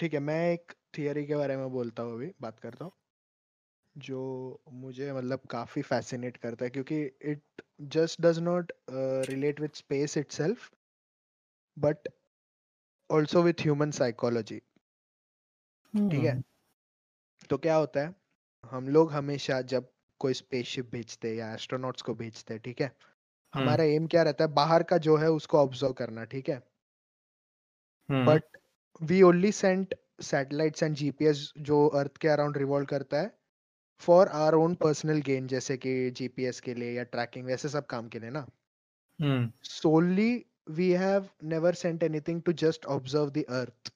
ठीक है मैं एक थियरी के बारे में बोलता हूँ अभी बात करता हूँ। जो मुझे मतलब काफ़ी फैसिनेट करता है क्योंकि it just does not relate with space itself but also with human psychology ठीक है? हम्म। तो क्या होता है हम लोग हमेशा जब कोई स्पेसशिप भेजते हैं या एस्ट्रोनॉट्स को भेजते हैं ठीक है? हम्म। हमारा एम क्या रहता है बाहर का जो है उसको ऑब्ज़र्व करना ठीक है? हम्म। But we only send satellites and GPS जो अर्थ के अराउंड रिवॉल्व करता है for our own personal gain जैसे कि जीपीएस के लिए या ट्रैकिंग वैसे सब काम के लिए ना। हम्म। We we have never sent anything to just observe the earth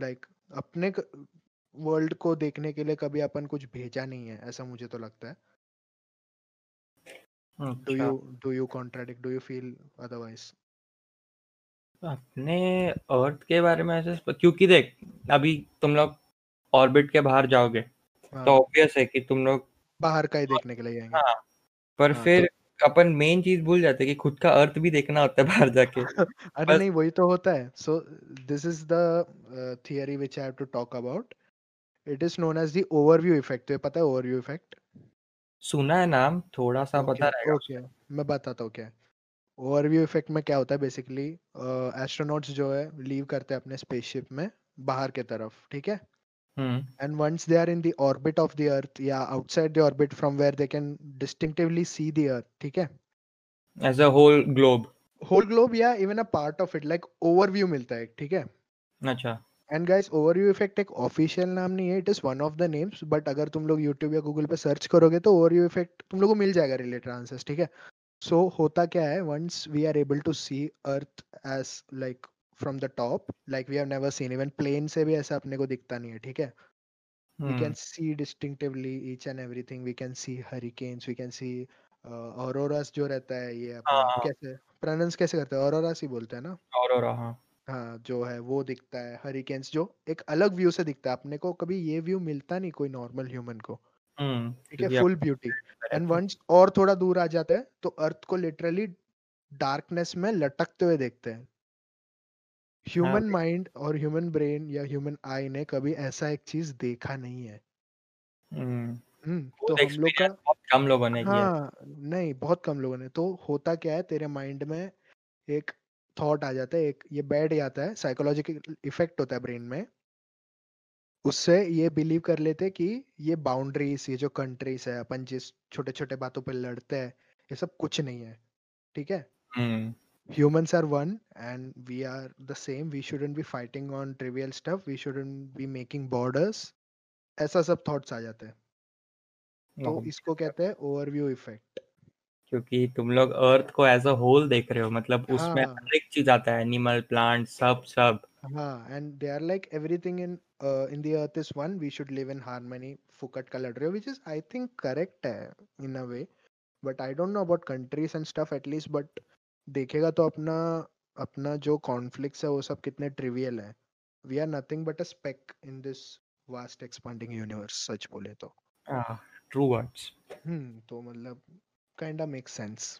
like अपने वर्ल्ड को देखने के लिए कभी अपन कुछ भेजा नहीं है ऐसा मुझे तो लगता है। Do you do you contradict do you feel otherwise अपने अर्थ के बारे में ऐसे क्योंकि देख अभी तुम लोग ऑर्बिट के बाहर जाओगे तो हाँ ऑब्वियस है कि तुम लोग बाहर का ही देखने के लिए जाएँगे। हाँ पर हाँ फिर अपन मेन चीज़ भूल जाते हैं कि खुद का अर्थ भी देखना होता है बाहर जाके। अरे बस नहीं वही तो होता है। So this is the theory which I have to talk about it is known as the overview effect तो पता है ओवरव्यू इफ़ेक्ट सुना है नाम थोड़ा सा ओके पता रहेगा ओके मैं बताता हूँ क्या है ओवरव्यू इफ़ेक्ट में क्या होता है बेसिकली एस्ट्रोनॉट्स जो है लीव करते हैं अपने स्पेसशिप में बाहर के तरफ़ ठीक है? and once they are in the orbit of the earth yeah outside the orbit from where they can distinctively see the earth ठीक है? As a whole globe whole globe yeah even a part of it like overview मिलता है ठीक है? अच्छा। And guys overview effect एक official नाम नहीं है it is one of the names but अगर तुम लोग यूट्यूब या गूगल पे सर्च करोगे तो ओवरव्यू इफ़ेक्ट तुम लोग को मिल जाएगा रिलेटेड आंसर्स ठीक है? सो so, होता क्या है once we are able to see earth as like from the top like we have never seen even plane से भी ऐसा अपने को दिखता नहीं है ठीक है? We hmm. can see distinctively each and everything. We can see hurricanes we can see uh, जो रहता है ये अपना हाँ। कैसे प्रोनाउंस कैसे करते हैं? auroras ही बोलते हैं ना? और हाँ। हाँ जो है वो दिखता है हरिकेन्स जो एक अलग व्यू से दिखता है। अपने को कभी ये व्यू मिलता नहीं कोई नॉर्मल ह्यूमन को। हम्म ठीक है फुल ब्यूटी एंड वंस और थोड़ा दूर आ जाते हैं तो अर्थ को लिटरली डार्कनेस में लटकते हुए देखते हैं। ह्यूमन हाँ माइंड और ह्यूमन ब्रेन या ह्यूमन आई ने कभी ऐसा एक चीज़ देखा नहीं है। हम्म हम्म वो तो हम लोग का कम लोगों ने हाँ। नहीं बहुत कम लोगों ने। तो होता क्या है तेरे माइंड में एक थॉट आ जाता है एक ये बैठ जाता है साइकोलॉजिकल इफ़ेक्ट होता है ब्रेन में। उससे ये बिलीव कर लेते हैं कि ये बाउंड्रीज ये जो कंट्रीज़ है अपन जिस छोटे छोटे बातों पे लड़ते हैं ये सब कुछ नहीं है ठीक है? Hmm. Humans are one and we are the same. We shouldn't be fighting on trivial stuff. We shouldn't be making borders. ऐसा सब थॉट्स आ जाते हैं। तो इसको कहते हैं ओवरव्यू इफ़ेक्ट क्योंकि तुम लोग अर्थ को एज अ होल देख रहे हो मतलब उसमें हाँ। हर एक चीज़ आता है एनिमल प्लांट सब सब। हाँ and they are like everything in in the earth is one we should live in harmony फुकट का लड़ रहे हो which is I think correct है in a way but I don't know about countries and stuff at least but देखेगा तो अपना अपना जो कॉन्फ्लिक्ट्स है वो सब कितने ट्रिवियल है we are nothing but a speck in this vast expanding universe सच बोले तो ट्रू वर्ड्स हम्म तो मतलब काइंड ऑफ मेक सेंस